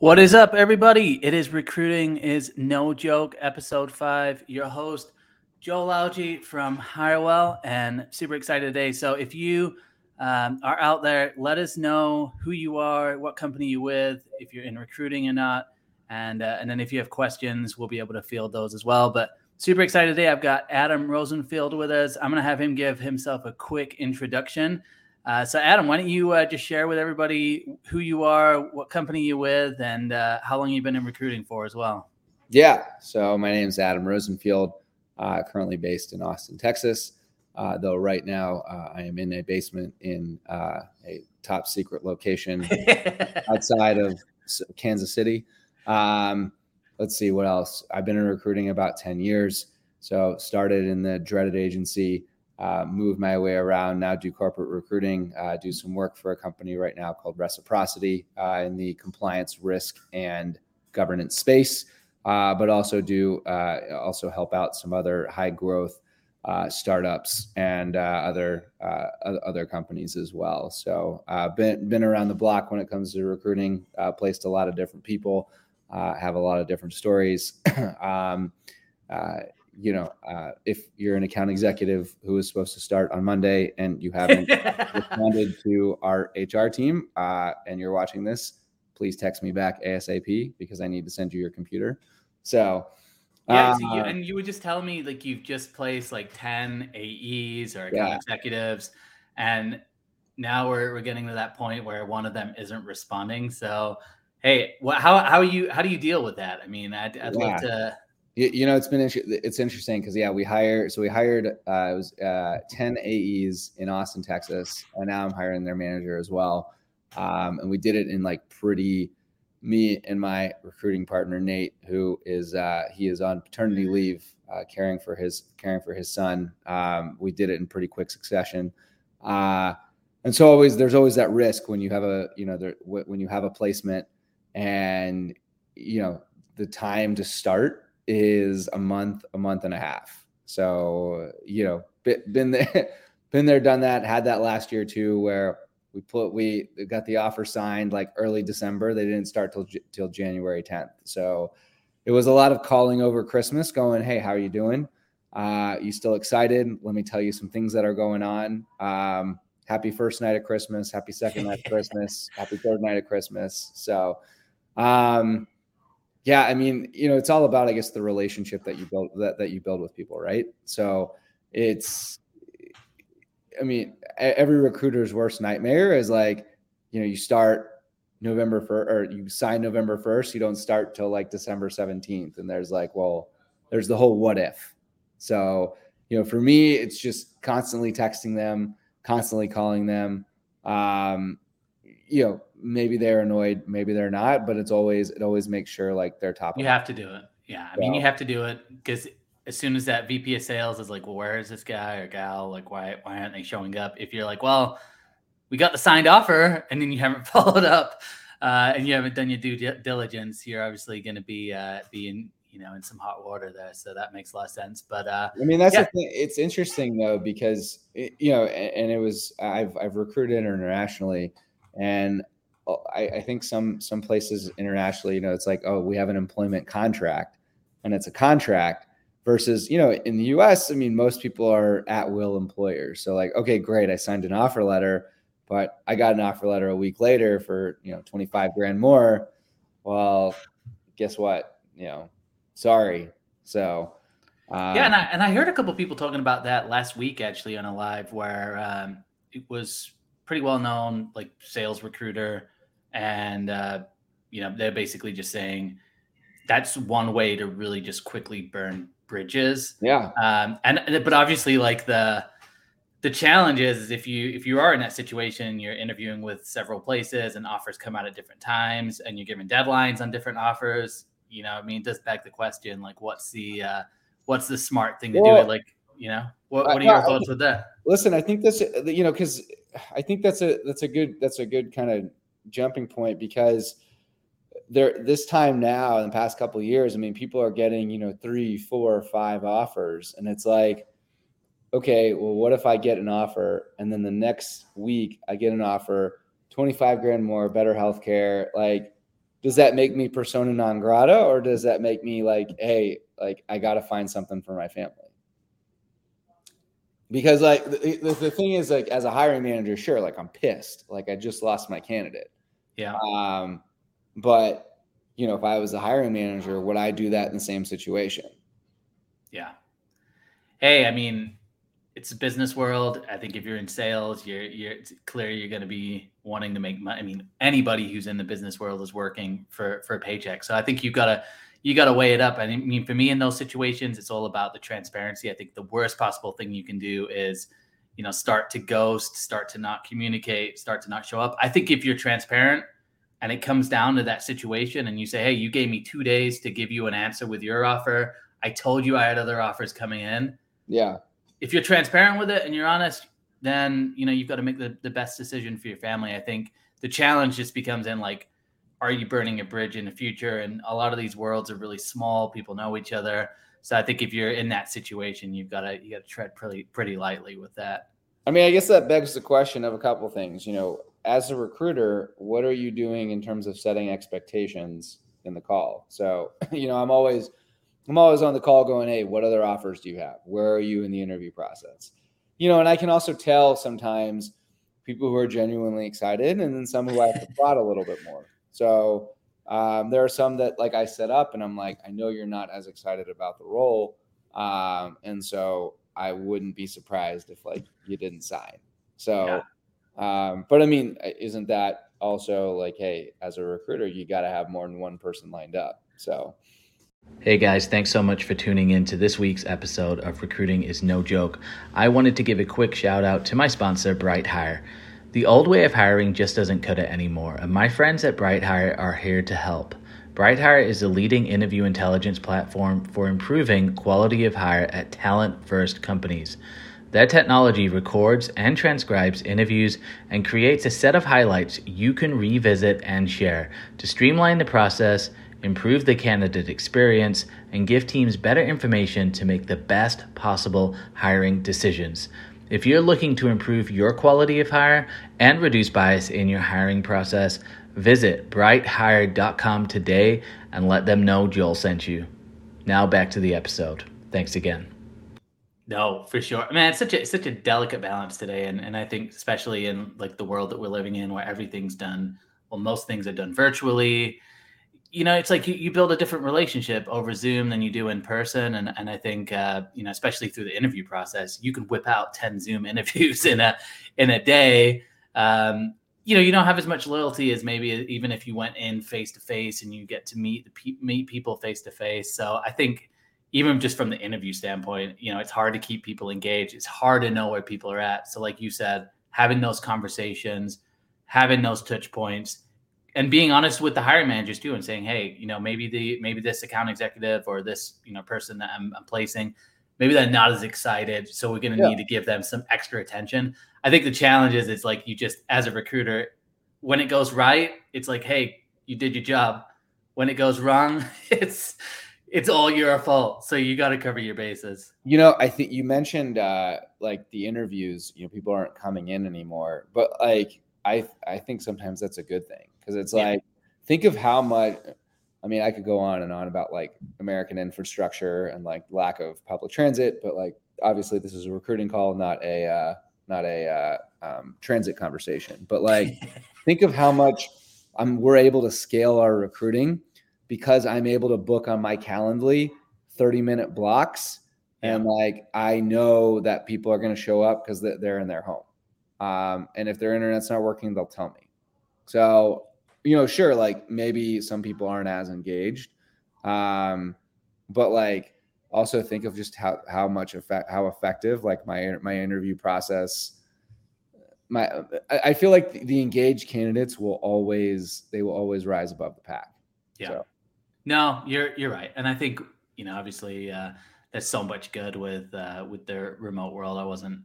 What is up, everybody? It is Recruiting is No Joke, episode five. Your host, Joel Lalgee from Hirewell, and super excited today. So, if you um, are out there, let us know who you are, what company you're with, if you're in recruiting or not, and uh, and then if you have questions, we'll be able to field those as well. But super excited today. I've got Adam Rosenfield with us. I'm gonna have him give himself a quick introduction. Uh, so, Adam, why don't you uh, just share with everybody who you are, what company you're with, and uh, how long you've been in recruiting for as well? Yeah. So, my name is Adam Rosenfield, uh, currently based in Austin, Texas. Uh, though right now uh, I am in a basement in a top secret location outside of Kansas City. Um, let's see what else. I've been in recruiting about 10 years. So, started in the dreaded agency uh, move my way around now, do corporate recruiting, uh, do some work for a company right now called Reciprocity uh, in the compliance, risk, and governance space, uh, but also do uh, also help out some other high growth uh, startups and other other companies as well. So been been around the block when it comes to recruiting, placed a lot of different people, have a lot of different stories. um, you know, uh, if you're an account executive who is supposed to start on Monday and you haven't responded to our HR team uh, and you're watching this, please text me back ASAP because I need to send you your computer. So, yeah, so you, uh, and you would just tell me like you've just placed like 10 AEs or account yeah. executives, and now we're, we're getting to that point where one of them isn't responding. So, hey, what, how, how you, how do you deal with that? I mean, I'd, I'd yeah. love to you, you know, it's been it's interesting because yeah, we hired so we hired uh, it was uh, ten AEs in Austin, Texas, and now I'm hiring their manager as well. Um, and we did it in like pretty me and my recruiting partner Nate, who is uh, he is on paternity leave, uh, caring for his caring for his son. Um, we did it in pretty quick succession, uh, and so always there's always that risk when you have a you know there, when you have a placement and you know the time to start is a month, a month and a half. So, you know, been there, been there, done that, had that last year too, where we put, we got the offer signed like early December. They didn't start till, till January 10th. So it was a lot of calling over Christmas going, Hey, how are you doing? Uh, you still excited? Let me tell you some things that are going on. Um, happy first night of Christmas, happy second night of Christmas, happy third night of Christmas. So, um, yeah, I mean, you know, it's all about, I guess, the relationship that you build that, that you build with people, right? So it's, I mean, every recruiter's worst nightmare is like, you know, you start November first, or you sign November first, you don't start till like December seventeenth, and there's like, well, there's the whole what if. So, you know, for me, it's just constantly texting them, constantly calling them. Um, you know, maybe they're annoyed, maybe they're not, but it's always it always makes sure like they're top. You have to do it. Yeah, I so. mean, you have to do it because as soon as that VP of sales is like, well, where is this guy or gal? Like, why why aren't they showing up? If you're like, well, we got the signed offer, and then you haven't followed up, uh, and you haven't done your due diligence, you're obviously going to be uh, being you know in some hot water there so that makes a lot of sense but uh i mean that's yeah. the thing it's interesting though because it, you know and it was i've i've recruited internationally and I, I think some some places internationally, you know, it's like, oh, we have an employment contract, and it's a contract versus you know in the us i mean most people are at will employers. So like okay great i signed an offer letter but i got an offer letter a week later for you know 25 grand more. Well guess what? You know sorry. So uh, yeah and I, and I heard a couple people talking about that last week actually on a live where um, it was pretty well known like sales recruiter and uh, you know they're basically just saying that's one way to really just quickly burn bridges. Yeah. Um, and but obviously, like the the challenge is, if you if you are in that situation, you're interviewing with several places, and offers come out at different times, and you're given deadlines on different offers. You know, I mean, it does beg the question, like, what's the uh, what's the smart thing to well, do? Like, you know, what, what are your thoughts with that? Listen, I think this you know because I think that's a that's a good that's a good kind of jumping point because there this time now in the past couple years, I mean, people are getting, you know, three, four, five offers. And it's like, okay, well, what if I get an offer and then the next week I get an offer 25 grand more, better healthcare? Like, does that make me persona non grata or does that make me like, hey, like I got to find something for my family? Because like the, the, thing is like as a hiring manager, sure, like I'm pissed, like I just lost my candidate. Yeah. Um, but you know, if I was a hiring manager, would I do that in the same situation? Yeah. Hey, I mean, it's a business world. I think if you're in sales, you're you're it's clear you're going to be wanting to make money. I mean, anybody who's in the business world is working for for a paycheck. So I think you've gotta you gotta weigh it up. I mean, for me in those situations, it's all about the transparency. I think the worst possible thing you can do is you know start to ghost, start to not communicate, start to not show up. I think if you're transparent and it comes down to that situation and you say, "Hey, you gave me 2 days to give you an answer with your offer. I told you I had other offers coming in." Yeah if you're transparent with it and you're honest, then you know you've got to make the, the best decision for your family. I think the challenge just becomes in like, are you burning a bridge in the future? And a lot of these worlds are really small. People know each other. So I think if you're in that situation, you've got to you got to tread pretty pretty lightly with that. I mean, I guess that begs the question of a couple of things. You know, as a recruiter, what are you doing in terms of setting expectations in the call? So, you know, I'm always I'm always on the call going, hey, what other offers do you have? Where are you in the interview process? You know, and I can also tell sometimes people who are genuinely excited and then some who I have to plot a little bit more. So um, there are some that like I set up and I'm like, I know you're not as excited about the role. Um, and so I wouldn't be surprised if like you didn't sign. So, yeah. um, but I mean, isn't that also like, hey, as a recruiter, you got to have more than one person lined up. So, Hey guys, thanks so much for tuning in to this week's episode of Recruiting is No Joke. I wanted to give a quick shout out to my sponsor, BrightHire. The old way of hiring just doesn't cut it anymore, and my friends at BrightHire are here to help. BrightHire is the leading interview intelligence platform for improving quality of hire at talent first companies. Their technology records and transcribes interviews and creates a set of highlights you can revisit and share to streamline the process improve the candidate experience, and give teams better information to make the best possible hiring decisions. If you're looking to improve your quality of hire and reduce bias in your hiring process, visit brighthire.com today and let them know Joel sent you. Now back to the episode. Thanks again. No, for sure. Man, it's such a such a delicate balance today, and and I think especially in like the world that we're living in, where everything's done. Well, most things are done virtually you know, it's like you, you build a different relationship over Zoom than you do in person. And, and I think, uh, you know, especially through the interview process, you can whip out 10 Zoom interviews in a, in a day. Um, you know, you don't have as much loyalty as maybe even if you went in face to face and you get to meet the pe- meet people face to face. So I think even just from the interview standpoint, you know, it's hard to keep people engaged. It's hard to know where people are at. So like you said, having those conversations, having those touch points, and being honest with the hiring managers too and saying hey you know maybe the maybe this account executive or this you know person that i'm, I'm placing maybe they're not as excited so we're going to yeah. need to give them some extra attention. I think the challenge is it's like you just as a recruiter when it goes right it's like hey you did your job. When it goes wrong it's it's all your fault so you got to cover your bases. You know i think you mentioned uh like the interviews you know people aren't coming in anymore but like i i think sometimes that's a good thing because it's yeah. like think of how much I mean, I could go on and on about like American infrastructure and like lack of public transit, but like obviously this is a recruiting call, not a uh, not a uh, um, transit conversation. But like, think of how much I'm we're able to scale our recruiting because I'm able to book on my Calendly 30 minute blocks, yeah. and like I know that people are going to show up because they're in their home, um, and if their internet's not working, they'll tell me. So you know, sure, like maybe some people aren't as engaged, um, but like also think of just how how much effect how effective like my my interview process. My I feel like the engaged candidates will always they will always rise above the pack. Yeah. So. No, you're you're right, and I think you know obviously uh, there's so much good with uh, with their remote world. I wasn't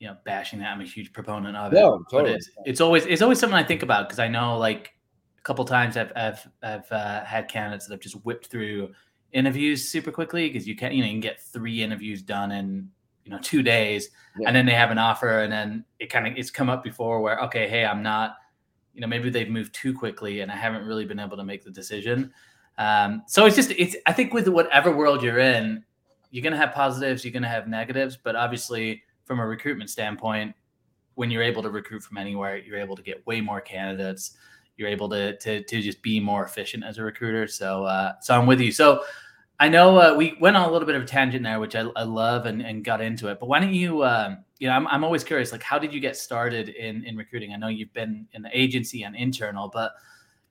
you know bashing that. I'm a huge proponent of no, it. Totally. It's, it's, always it's always something I think about because I know like a couple times I've I've, I've uh, had candidates that have just whipped through interviews super quickly because you can you know you can get three interviews done in you know two days yeah. and then they have an offer and then it kind of it's come up before where okay hey I'm not you know maybe they've moved too quickly and I haven't really been able to make the decision. Um, so it's just it's I think with whatever world you're in, you're gonna have positives, you're gonna have negatives, but obviously from a recruitment standpoint, when you're able to recruit from anywhere, you're able to get way more candidates. You're able to to to just be more efficient as a recruiter. So uh, so I'm with you. So I know uh, we went on a little bit of a tangent there, which I, I love and, and got into it. But why don't you, um, you know, I'm, I'm always curious, like, how did you get started in, in recruiting? I know you've been in the agency and internal, but,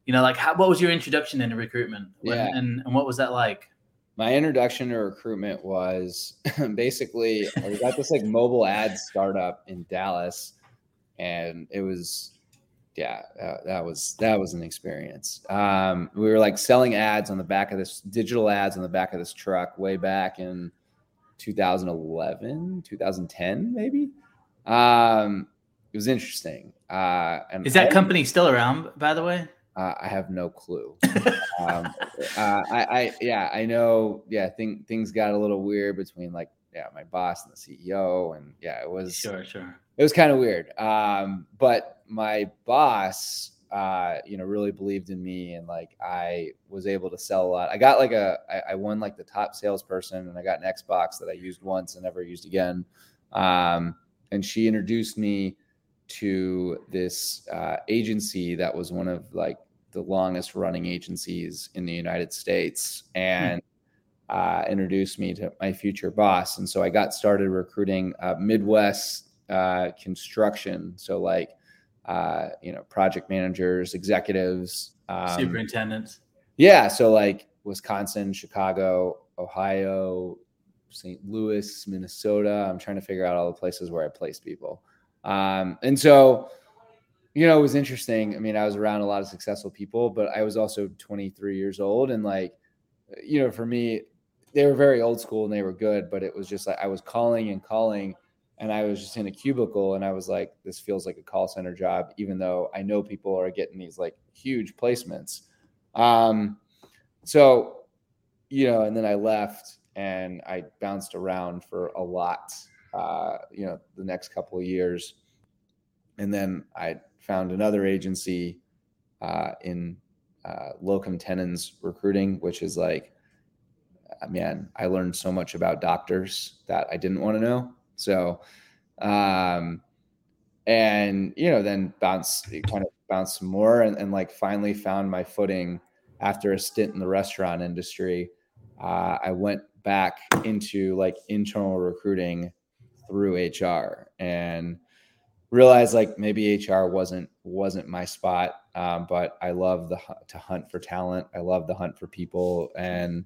you know, like, how, what was your introduction into recruitment? Yeah. And, and what was that like? My introduction to recruitment was basically, I was at this like mobile ad startup in Dallas, and it was yeah, that, that, was that was an experience. Um, we were like selling ads on the back of this digital ads on the back of this truck way back in 2011, 2010, maybe. Um, it was interesting. Uh, and is that I, company still around, by the way? Uh, I have no clue. um, uh, I, I, yeah, I know. Yeah, thing, things got a little weird between like yeah my boss and the CEO, and yeah, it was sure, sure. It was kind of weird. Um, but my boss, uh, you know, really believed in me and like I was able to sell a lot. I got like a, I, I won like the top salesperson and I got an Xbox that I used once and never used again. Um, and she introduced me to this uh, agency that was one of like the longest running agencies in the United States hmm. Uh, introduced me to my future boss. And so I got started recruiting uh, Midwest uh, construction. So like uh, you know, project managers, executives, um, superintendents. Yeah. So like Wisconsin, Chicago, Ohio, St. Louis, Minnesota. I'm trying to figure out all the places where I placed people. Um, and so, you know, it was interesting. I mean, I was around a lot of successful people, but I was also 23 years old. And like, you know, for me, they were very old school and they were good, but it was just like I was calling and calling and I was just in a cubicle and I was like, this feels like a call center job, even though I know people are getting these like huge placements. Um, so, you know, and then I left and I bounced around for a lot, uh, you know, the next couple of years. And then I found another agency uh, in uh, locum tenens recruiting, which is like, man, I learned so much about doctors that I didn't want to know. So, um, and you know, then bounce kind of bounce some more, and, and like finally found my footing after a stint in the restaurant industry. Uh, I went back into like internal recruiting through HR and realized like maybe HR wasn't wasn't my spot, um, but I love the to hunt for talent. I love the hunt for people, and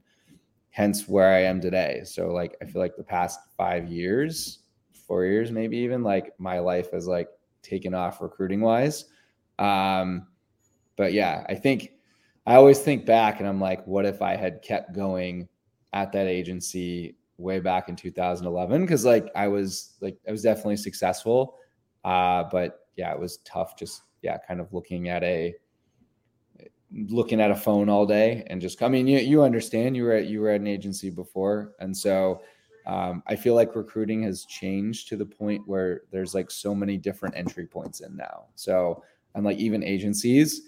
hence where I am today. So like I feel like the past five years four years, maybe even like my life has like taken off recruiting wise. Um, but yeah, I think I always think back and I'm like, what if I had kept going at that agency way back in 2011? Cause like I was like, I was definitely successful. Uh, but yeah, it was tough just, yeah, kind of looking at a, looking at a phone all day and just, I mean, you, you understand you were at, you were at an agency before. And so, um, I feel like recruiting has changed to the point where there's like so many different entry points in now. So I'm like even agencies,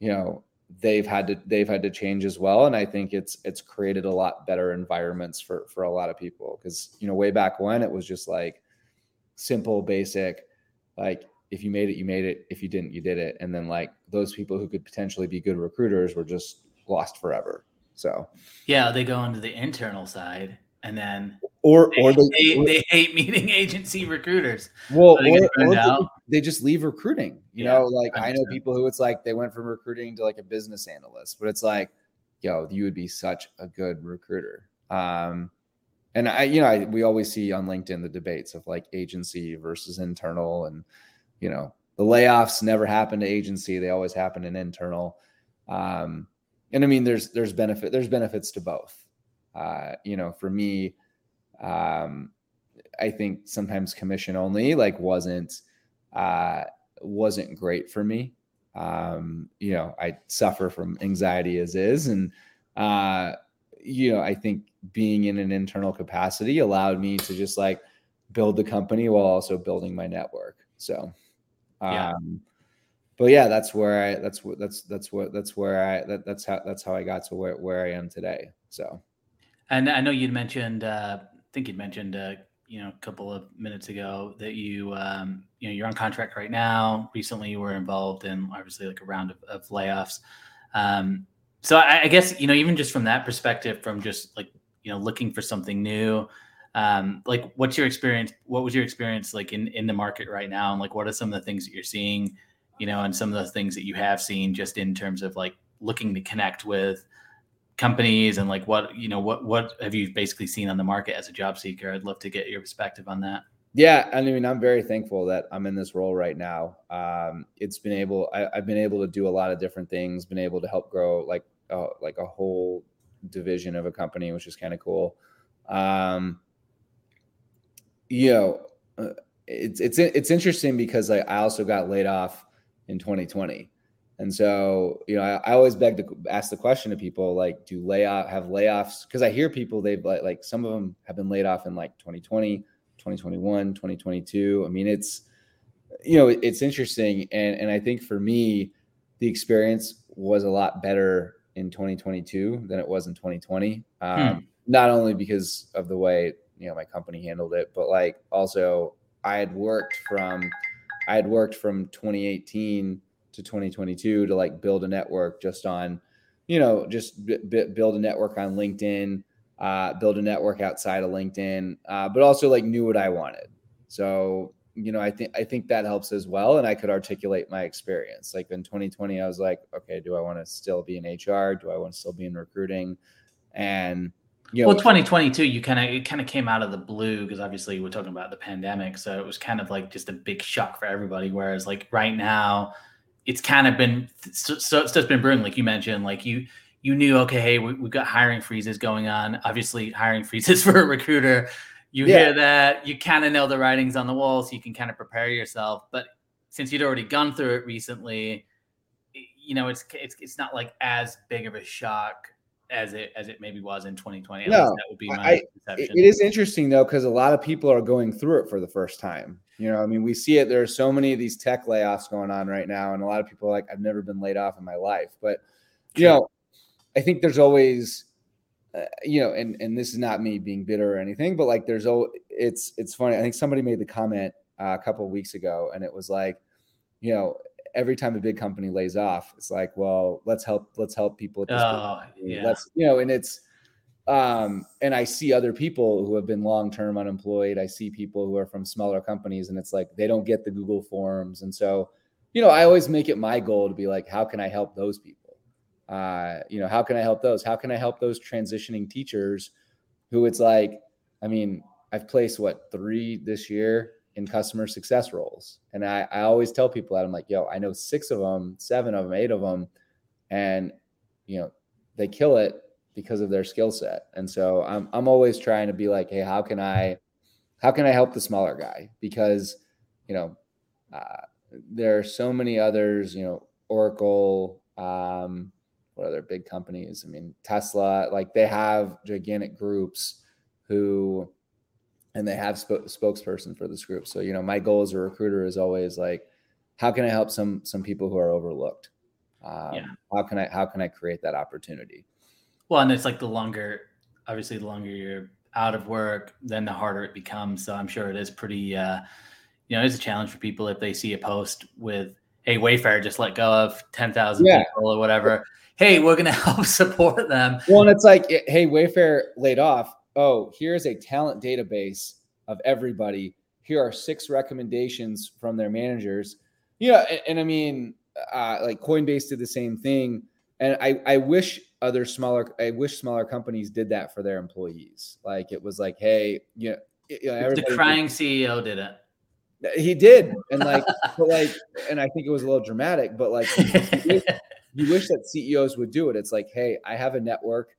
you know, they've had to they've had to change as well. And I think it's it's created a lot better environments for for a lot of people. Cause you know, way back when it was just like simple, basic, like if you made it, you made it. If you didn't, you did it. And then like those people who could potentially be good recruiters were just lost forever. So yeah, they go into the internal side and then or they, or they, they, they, hate meeting agency recruiters. Well, or, or they, just leave recruiting. You yeah, know, like I know people who it's like they went from recruiting to like a business analyst, but it's like, yo, you would be such a good recruiter. Um, and I, you know, I, we always see on LinkedIn the debates of like agency versus internal, and you know, the layoffs never happen to agency; they always happen in internal. Um, and I mean, there's there's benefit there's benefits to both. Uh, you know, for me, um, I think sometimes commission only like wasn't uh, wasn't great for me. Um, you know, I suffer from anxiety as is, and uh, you know, I think being in an internal capacity allowed me to just like build the company while also building my network. So, um, yeah. but yeah, that's where I that's what that's that's what that's where I that, that's how that's how I got to where where I am today. So, and I know you'd mentioned uh, I think you'd mentioned uh, you know a couple of minutes ago that you um, you know you're on contract right now. Recently, you were involved in obviously like a round of, of layoffs. Um, so I, I, guess you know even just from that perspective, from just like you know looking for something new, um, like what's your experience? What was your experience like in in the market right now, and like what are some of the things that you're seeing, you know, and some of the things that you have seen just in terms of like looking to connect with companies and like what you know what what have you basically seen on the market as a job seeker? I'd love to get your perspective on that. Yeah i mean i'm very thankful that i'm in this role right now. Um, it's been able I, have been able to do a lot of different things been able to help grow like uh, like a whole division of a company which is kind of cool. Um, you know uh, it's it's it's interesting because like i also got laid off in 2020 and so, you know, I, I, always beg to ask the question to people like, do layoff have layoffs? Because I hear people they've like, like some of them have been laid off in like 2020, 2021, 2022. I mean, it's you know, it's interesting, and and I think for me, the experience was a lot better in 2022 than it was in 2020. Um, hmm. Not only because of the way you know my company handled it, but like also I had worked from I had worked from 2018 to 2022 to like build a network just on, you know, just b- b- build a network on LinkedIn, uh, build a network outside of LinkedIn, uh, but also like knew what I wanted. So you know, I think I think that helps as well, and I could articulate my experience. Like in 2020, I was like, okay, do I want to still be in HR? Do I want to still be in recruiting? And you know, well, 2022, you kind of it kind of came out of the blue because obviously we're talking about the pandemic, so it was kind of like just a big shock for everybody. Whereas like right now, it's kind of been so, so it's been brewing, like you mentioned, like you you knew okay, hey, we, have got hiring freezes going on. Obviously, hiring freezes for a recruiter. You yeah. hear that, you kind of know the writings on the wall, so you can kind of prepare yourself. But since you'd already gone through it recently, you know it's it's it's not like as big of a shock as it as it maybe was in 2020. At no, that would be my I. It is interesting though because a lot of people are going through it for the first time. You know, I mean, we see it. There are so many of these tech layoffs going on right now, and a lot of people are like, "I've never been laid off in my life." But you know, I think there's always, uh, you know, and and this is not me being bitter or anything, but like, there's oh, it's it's funny. I think somebody made the comment uh, a couple of weeks ago, and it was like, you know, every time a big company lays off, it's like, well, let's help, let's help people. oh, yeah. Let's, you know, and it's, um, and I see other people who have been long term unemployed. I see people who are from smaller companies, and it's like they don't get the Google Forms, and so, you know, I always make it my goal to be like, how can I help those people? Uh, you know, how can I help those? How can I help those transitioning teachers who it's like, I mean, I've placed what three this year in customer success roles. And I, I always tell people that I'm like, yo, I know six of them, seven of them, eight of them, and you know, they kill it because of their skill set. And so I'm I'm always trying to be like, hey, how can I how can I help the smaller guy? Because, you know, uh, there are so many others, you know, Oracle, um, what other big companies? I mean, Tesla, like they have gigantic groups who and they have sp- spokesperson for this group. So, you know, my goal as a recruiter is always like, how can I help some some people who are overlooked? Um, yeah. How can I how can I create that opportunity? Well, and it's like the longer, obviously, the longer you're out of work, then the harder it becomes. So I'm sure it is pretty, uh, you know, it's a challenge for people if they see a post with, "Hey, Wayfair just let go of ten thousand yeah. people or whatever." Hey, we're going to help support them. Well, and it's like, hey, Wayfair laid off oh, here's a talent database of everybody. Here are six recommendations from their managers. Yeah, and, and I mean, uh, like Coinbase did the same thing. And I, I wish other smaller, I wish smaller companies did that for their employees. Like it was like, hey, you know, you know the crying did, CEO did it. He did, and like, but like, and I think it was a little dramatic, but like, you wish that CEOs would do it. It's like, hey, I have a network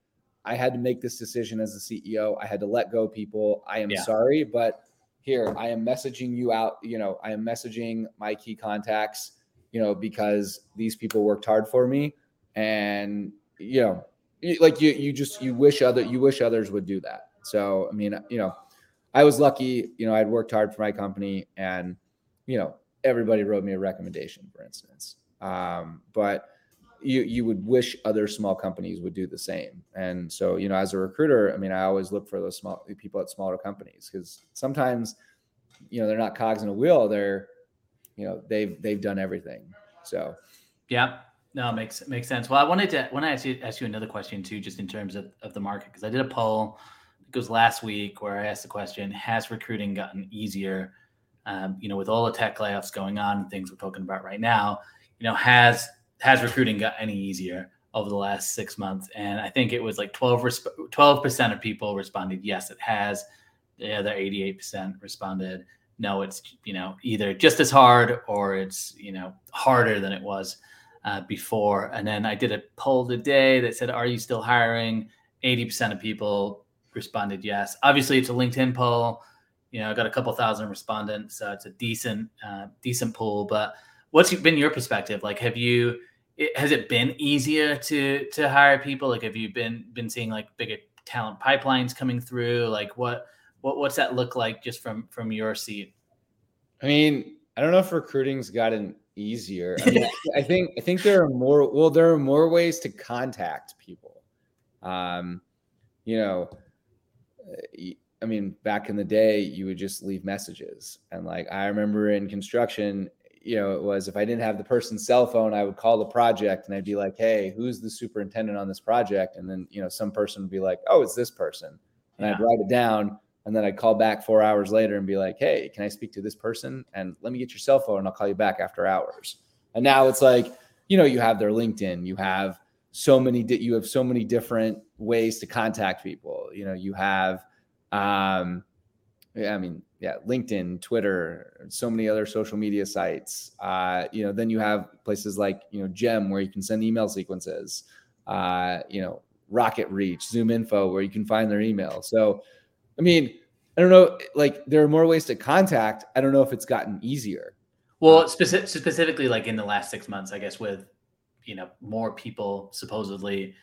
I had to make this decision as a CEO. I had to let go people. I am yeah. sorry, but here I am messaging you out. You know, I am messaging my key contacts, you know, because these people worked hard for me. And, you know, like you, you just, you wish other, you wish others would do that. So, I mean, you know, I was lucky, you know, I'd worked hard for my company and, you know, everybody wrote me a recommendation, for instance. Um, but you you would wish other small companies would do the same. And so, you know, as a recruiter, I mean, I always look for those small people at smaller companies because sometimes, you know, they're not cogs in a wheel. They're, you know, they've they've done everything. So, yeah, no, makes makes sense. Well, I wanted to when I ask you ask you another question too, just in terms of, of the market, because I did a poll. It was last week where I asked the question: Has recruiting gotten easier? Um, you know, with all the tech layoffs going on, and things we're talking about right now, you know, has has recruiting got any easier over the last six months? And I think it was like 12 percent of people responded yes, it has. The other 88 percent responded no, it's you know either just as hard or it's you know harder than it was uh, before. And then I did a poll today that said, "Are you still hiring?" 80 percent of people responded yes. Obviously, it's a LinkedIn poll. You know, I got a couple thousand respondents, so it's a decent uh, decent pool. But what's been your perspective? Like, have you it, has it been easier to to hire people? Like, have you been been seeing like bigger talent pipelines coming through? Like, what what what's that look like just from from your seat? I mean, I don't know if recruiting's gotten easier. I, mean, I think I think there are more. Well, there are more ways to contact people. Um, you know, I mean, back in the day, you would just leave messages, and like I remember in construction, you know, it was if I didn't have the person's cell phone, I would call the project and I'd be like, "Hey, who's the superintendent on this project?" And then you know, some person would be like, "Oh, it's this person," and yeah. I'd write it down. And then I'd call back four hours later and be like, "Hey, can I speak to this person? And let me get your cell phone, and I'll call you back after hours." And now it's like, you know, you have their LinkedIn, you have so many, di- you have so many different ways to contact people. You know, you have, um, yeah, I mean, yeah, LinkedIn, Twitter, so many other social media sites. Uh, you know, then you have places like you know Gem where you can send email sequences. Uh, you know, Rocket Reach, Zoom Info where you can find their email. So, I mean, I don't know, like there are more ways to contact. I don't know if it's gotten easier. Well, specific, specifically, like in the last six months, I guess with you know more people supposedly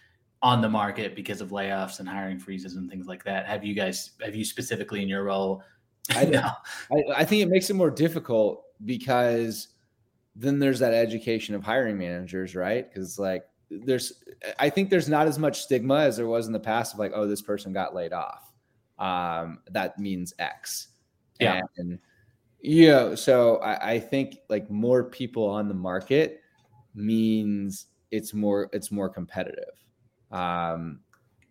on the market because of layoffs and hiring freezes and things like that. Have you guys have you specifically in your role? I know. I, I think it makes it more difficult because then there's that education of hiring managers, right? Because like there's I think there's not as much stigma as there was in the past of like, oh, this person got laid off. Um, that means X. Yeah. And yeah, so I, I think like more people on the market means it's more it's more competitive. Um,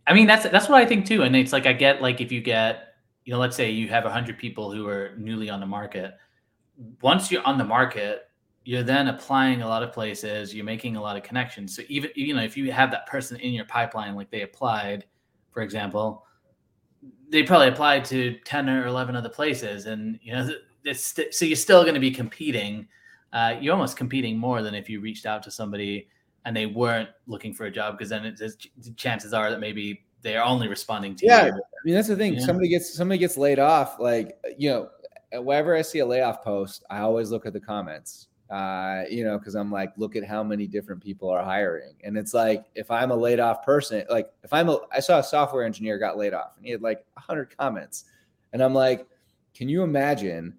I mean that's that's what I think too, and it's like I get like if you get you know let's say you have hundred people who are newly on the market, once you're on the market, you're then applying a lot of places, you're making a lot of connections. So even you know if you have that person in your pipeline, like they applied, for example, they probably applied to ten or eleven other places, and you know st- so you're still going to be competing. Uh, you're almost competing more than if you reached out to somebody and they weren't looking for a job because then it's, chances are that maybe they are only responding to yeah, you. I mean that's the thing. Yeah. Somebody gets somebody gets laid off. Like you know, whenever I see a layoff post, I always look at the comments. Uh, you know, because I'm like, look at how many different people are hiring, and it's like if I'm a laid off person, like if I'm a, I saw a software engineer got laid off, and he had like hundred comments, and I'm like, can you imagine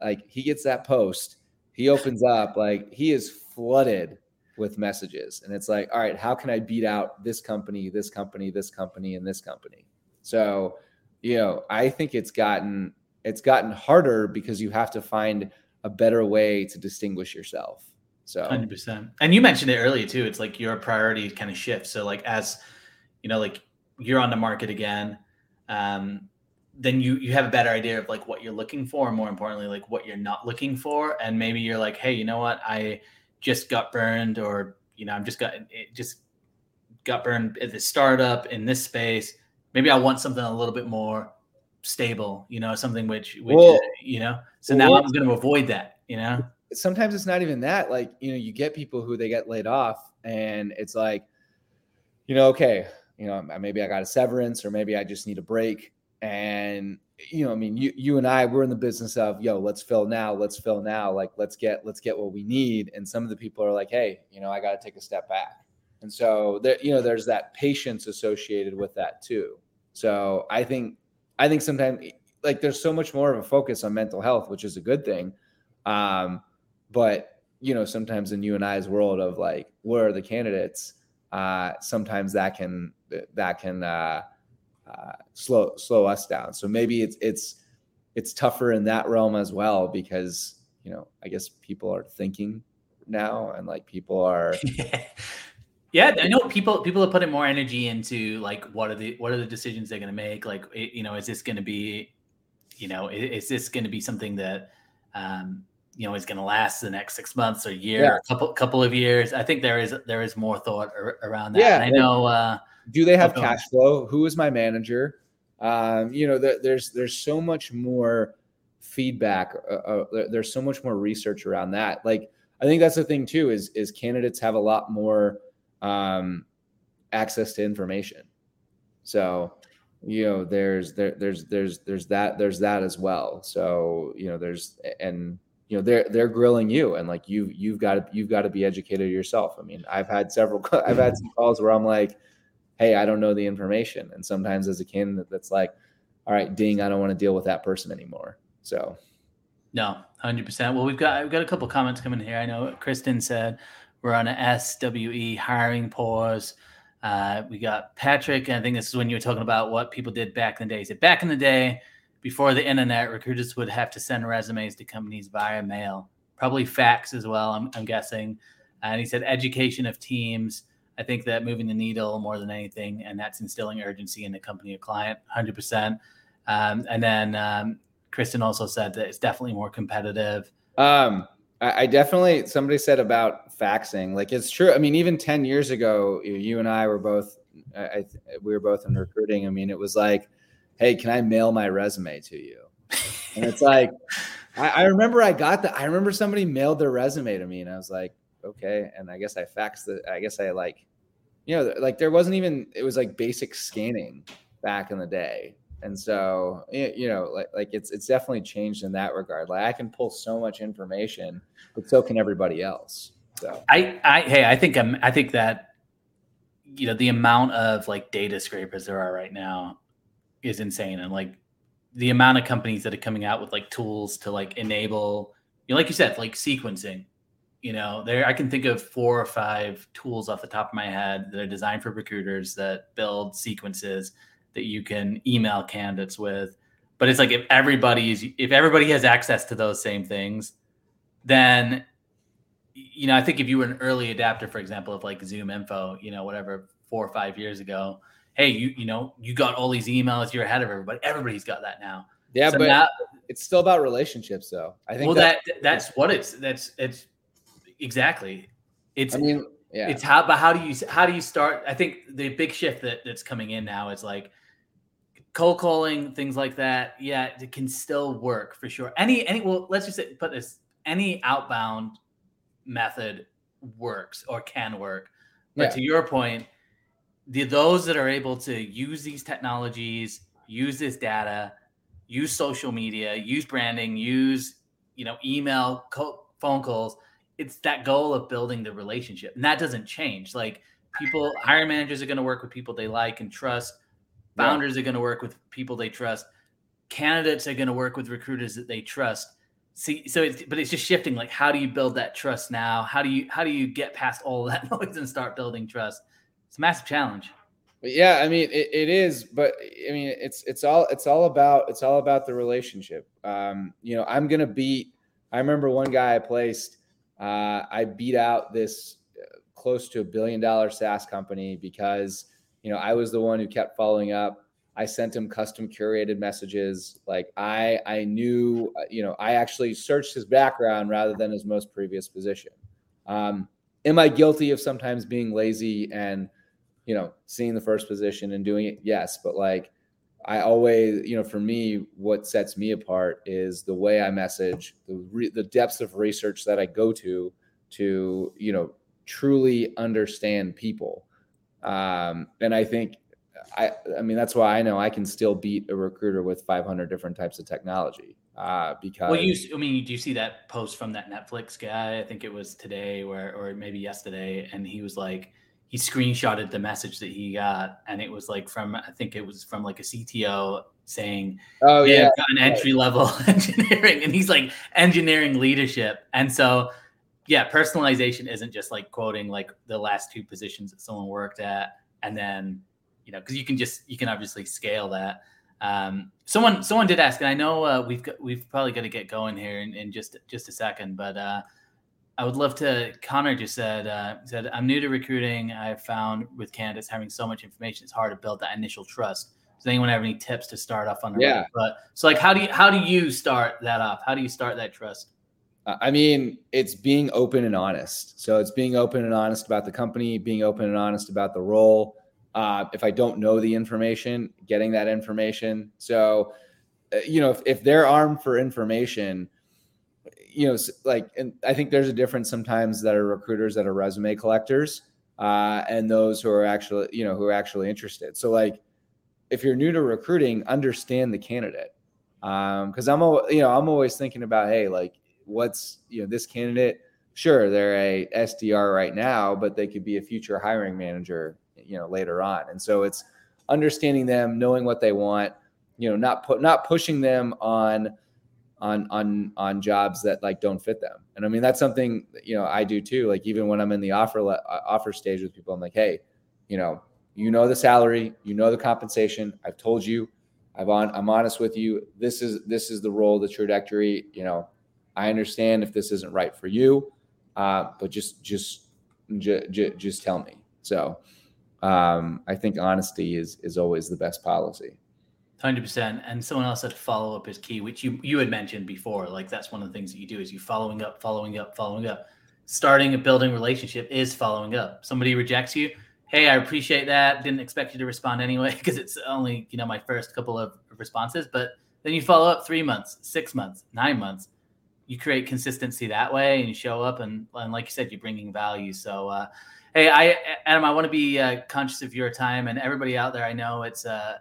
like he gets that post, he opens up, like he is flooded with messages. And it's like, all right, how can I beat out this company, this company, this company, and this company? So, you know, I think it's gotten it's gotten harder because you have to find a better way to distinguish yourself. So 100%. And you mentioned it earlier too. It's like your priority kind of shifts. So like as you know, like you're on the market again, um, then you you have a better idea of like what you're looking for and more importantly like what you're not looking for and maybe you're like hey you know what i just got burned or you know i'm just got it just got burned at the startup in this space. Maybe i want something a little bit more stable you know something which which well, you know so now i'm going to avoid that you know? Sometimes it's not even that like you know you get people who they get laid off and it's like you know okay you know maybe i got a severance or maybe i just need a break and you know, I mean, you you and I we're in the business of yo, let's fill now, let's fill now, like let's get let's get what we need. And some of the people are like, hey, you know, I got to take a step back. And so there, you know, there's that patience associated with that too. So I think I think sometimes like there's so much more of a focus on mental health, which is a good thing. Um, but you know, sometimes in you and I's world of like, where are the candidates? Uh, sometimes that can that can uh, uh, slow slow us down. So maybe it's it's it's tougher in that realm as well because you know I guess people are thinking now and like people are. yeah, I know people people are putting more energy into like what are the what are the decisions they're going to make? Like you know, is this going to be, you know, is, is this going to be something that um, you know is going to last the next six months or year, yeah. or couple couple of years? I think there is there is more thought around that. Yeah, and I know. Uh, do they have cash flow? Who is my manager? Um, you know, there's there's so much more feedback. Uh, uh, there's so much more research around that. Like, I think that's the thing too. Is is candidates have a lot more um, access to information. So, you know, there's there there's there's there's that there's that as well. So, you know, there's and you know they're they're grilling you and like you you've got to you've got to be educated yourself i mean i've had several i've had some calls where i'm like hey, I don't know the information. And sometimes as a candidate, that's like, all right, ding, I don't want to deal with that person anymore. So, no, hundred percent. Well, we've got we've got a couple comments coming here. I know Kristen said we're on a SWE hiring pause. Uh, we got Patrick, and I think this is when you were talking about what people did back in the day. He Said back in the day, before the internet, recruiters would have to send resumes to companies via mail, probably fax as well. I'm, I'm guessing. And he said education of teams I think that moving the needle more than anything, and that's instilling urgency in the company or client, 100%. Um, and then um, Kristen also said that it's definitely more competitive. Um, I, I, definitely, somebody said about faxing, like it's true. I mean, even 10 years ago, you and I were both, I, we were both in recruiting. I mean, it was like, hey, can I mail my resume to you? And it's like, I, I remember I got that. I remember somebody mailed their resume to me, and I was like, okay. And I guess I faxed it. I guess I like you know, like there wasn't even it was like basic scanning back in the day. And so, you know, like, like it's it's definitely changed in that regard. Like I can pull so much information, but so can everybody else. So I, I hey, I think I'm I think that you know the amount of like data scrapers there are right now is insane, and like the amount of companies that are coming out with like tools to like enable, you know, like you said, like sequencing, you know there i can think of four or five tools off the top of my head that are designed for recruiters that build sequences that you can email candidates with. But it's like if everybody is if everybody has access to those same things then you know i think if you were an early adapter for example of like zoom info you know whatever four or five years ago hey you you know you got all these emails you're ahead of everybody everybody's got that now. Yeah so but now, it's still about relationships though. I think well that, that that's what it's that's it's exactly. It's I mean, yeah. It's how but how do you how do you start? I think the big shift that that's coming in now is like cold calling things like that. Yeah, it can still work for sure. Any any well, let's just say, put this any outbound method works or can work. But yeah. to your point, the those that are able to use these technologies, use this data, use social media, use branding, use you know email, co- phone calls it's that goal of building the relationship and that doesn't change like people hiring managers are going to work with people they like and trust founders yeah. are going to work with people they trust candidates are going to work with recruiters that they trust. See so it's but it's just shifting like how do you build that trust now? How do you how do you get past all that noise and start building trust? It's a massive challenge. Yeah i mean it, it is but i mean it's it's all it's all about it's all about the relationship. Um you know i'm gonna beat i remember one guy i placed uh, I beat out this uh, close to a billion dollar SaaS company because you know I was the one who kept following up. I sent him custom curated messages. Like I I knew uh, you know I actually searched his background rather than his most previous position. Um, am I guilty of sometimes being lazy and you know seeing the first position and doing it? Yes, but like I always, you know, for me, what sets me apart is the way I message, the re- the depths of research that I go to, to you know, truly understand people. Um, and I think, I, I mean, that's why I know I can still beat a recruiter with 500 different types of technology. Uh, because well, you, I mean, do you see that post from that Netflix guy? I think it was today, where or maybe yesterday, and he was like he screenshotted the message that he got and it was like from i think it was from like a cto saying oh yeah got an entry level engineering and he's like engineering leadership. And so yeah, personalization isn't just like quoting like the last two positions that someone worked at, and then you know, because you can just you can obviously scale that. Um, someone someone did ask, and I know uh, we've got, we've probably got to get going here in, in just just a second, but uh, I would love to. Connor just said uh, said I'm new to recruiting. I found with candidates having so much information, it's hard to build that initial trust. Does anyone have any tips to start off on? Yeah. But so like, how do you how do you start that off? How do you start that trust? I mean, it's being open and honest. So it's being open and honest about the company, being open and honest about the role. Uh, if I don't know the information, getting that information. So, uh, you know, if, if they're armed for information, you know, like, and I think there's a difference sometimes that are recruiters that are resume collectors uh, and those who are actually, you know, who are actually interested. So, like, if you're new to recruiting, understand the candidate. Um, cause I'm, you know, I'm always thinking about, Hey, like, what's, you know, this candidate, sure, they're a SDR right now, but they could be a future hiring manager, you know, later on. And so it's understanding them, knowing what they want, you know, not put, not pushing them on, on, on, on jobs that like don't fit them. And I mean, that's something, you know, I do too. Like even when I'm in the offer, uh, offer stage with people, I'm like, Hey, you know, you know the salary, you know the compensation. I've told you, I've on, I'm honest with you. This is this is the role, the trajectory. You know, I understand if this isn't right for you, uh, but just just j- j- just tell me. So um, I think honesty is is always the best policy. Hundred percent. And someone else said follow up is key, which you you had mentioned before. Like that's one of the things that you do is you following up, following up, following up. Starting a building relationship is following up. Somebody rejects you hey, I appreciate that. Didn't expect you to respond anyway because it's only you know my first couple of responses. But then you follow up three months, six months, nine months. You create consistency that way, and you show up, and, and like you said, you're bringing value. So, uh, hey, I Adam, I want to be uh, conscious of your time and everybody out there. I know it's uh,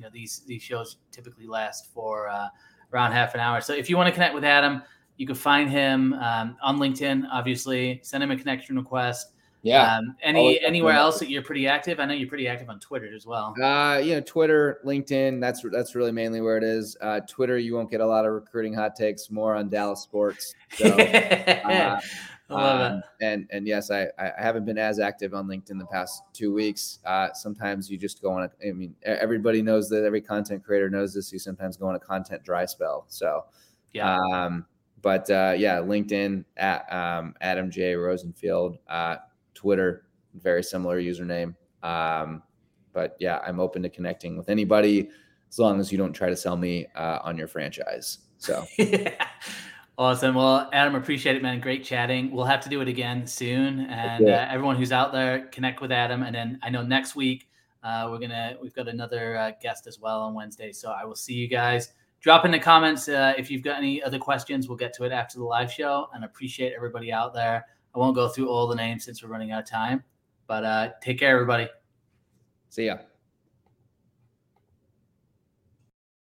you know these these shows typically last for uh, around half an hour. So if you want to connect with Adam, you can find him um, on LinkedIn. Obviously, send him a connection request. Yeah. Um, any anywhere else that you're pretty active? I know you're pretty active on Twitter as well. Uh, you know, Twitter, LinkedIn. That's that's really mainly where it is. Uh, Twitter, you won't get a lot of recruiting hot takes. More on Dallas sports. So, uh, um, and and yes, I I haven't been as active on LinkedIn the past two weeks. Uh, sometimes you just go on. A, I mean, everybody knows that. Every content creator knows this. You sometimes go on a content dry spell. So, yeah. Um, but uh, yeah, LinkedIn at um, Adam J Rosenfield. Uh, Twitter, very similar username. Um, but yeah, I'm open to connecting with anybody as long as you don't try to sell me uh, on your franchise. So. yeah. Awesome. Well, Adam, appreciate it, man. Great chatting. We'll have to do it again soon. And uh, everyone who's out there, connect with Adam. And then I know next week uh, we're gonna we've got another uh, guest as well on Wednesday. So I will see you guys. Drop in the comments uh, if you've got any other questions. We'll get to it after the live show. And appreciate everybody out there. I won't go through all the names since we're running out of time. But uh, take care, everybody. See ya.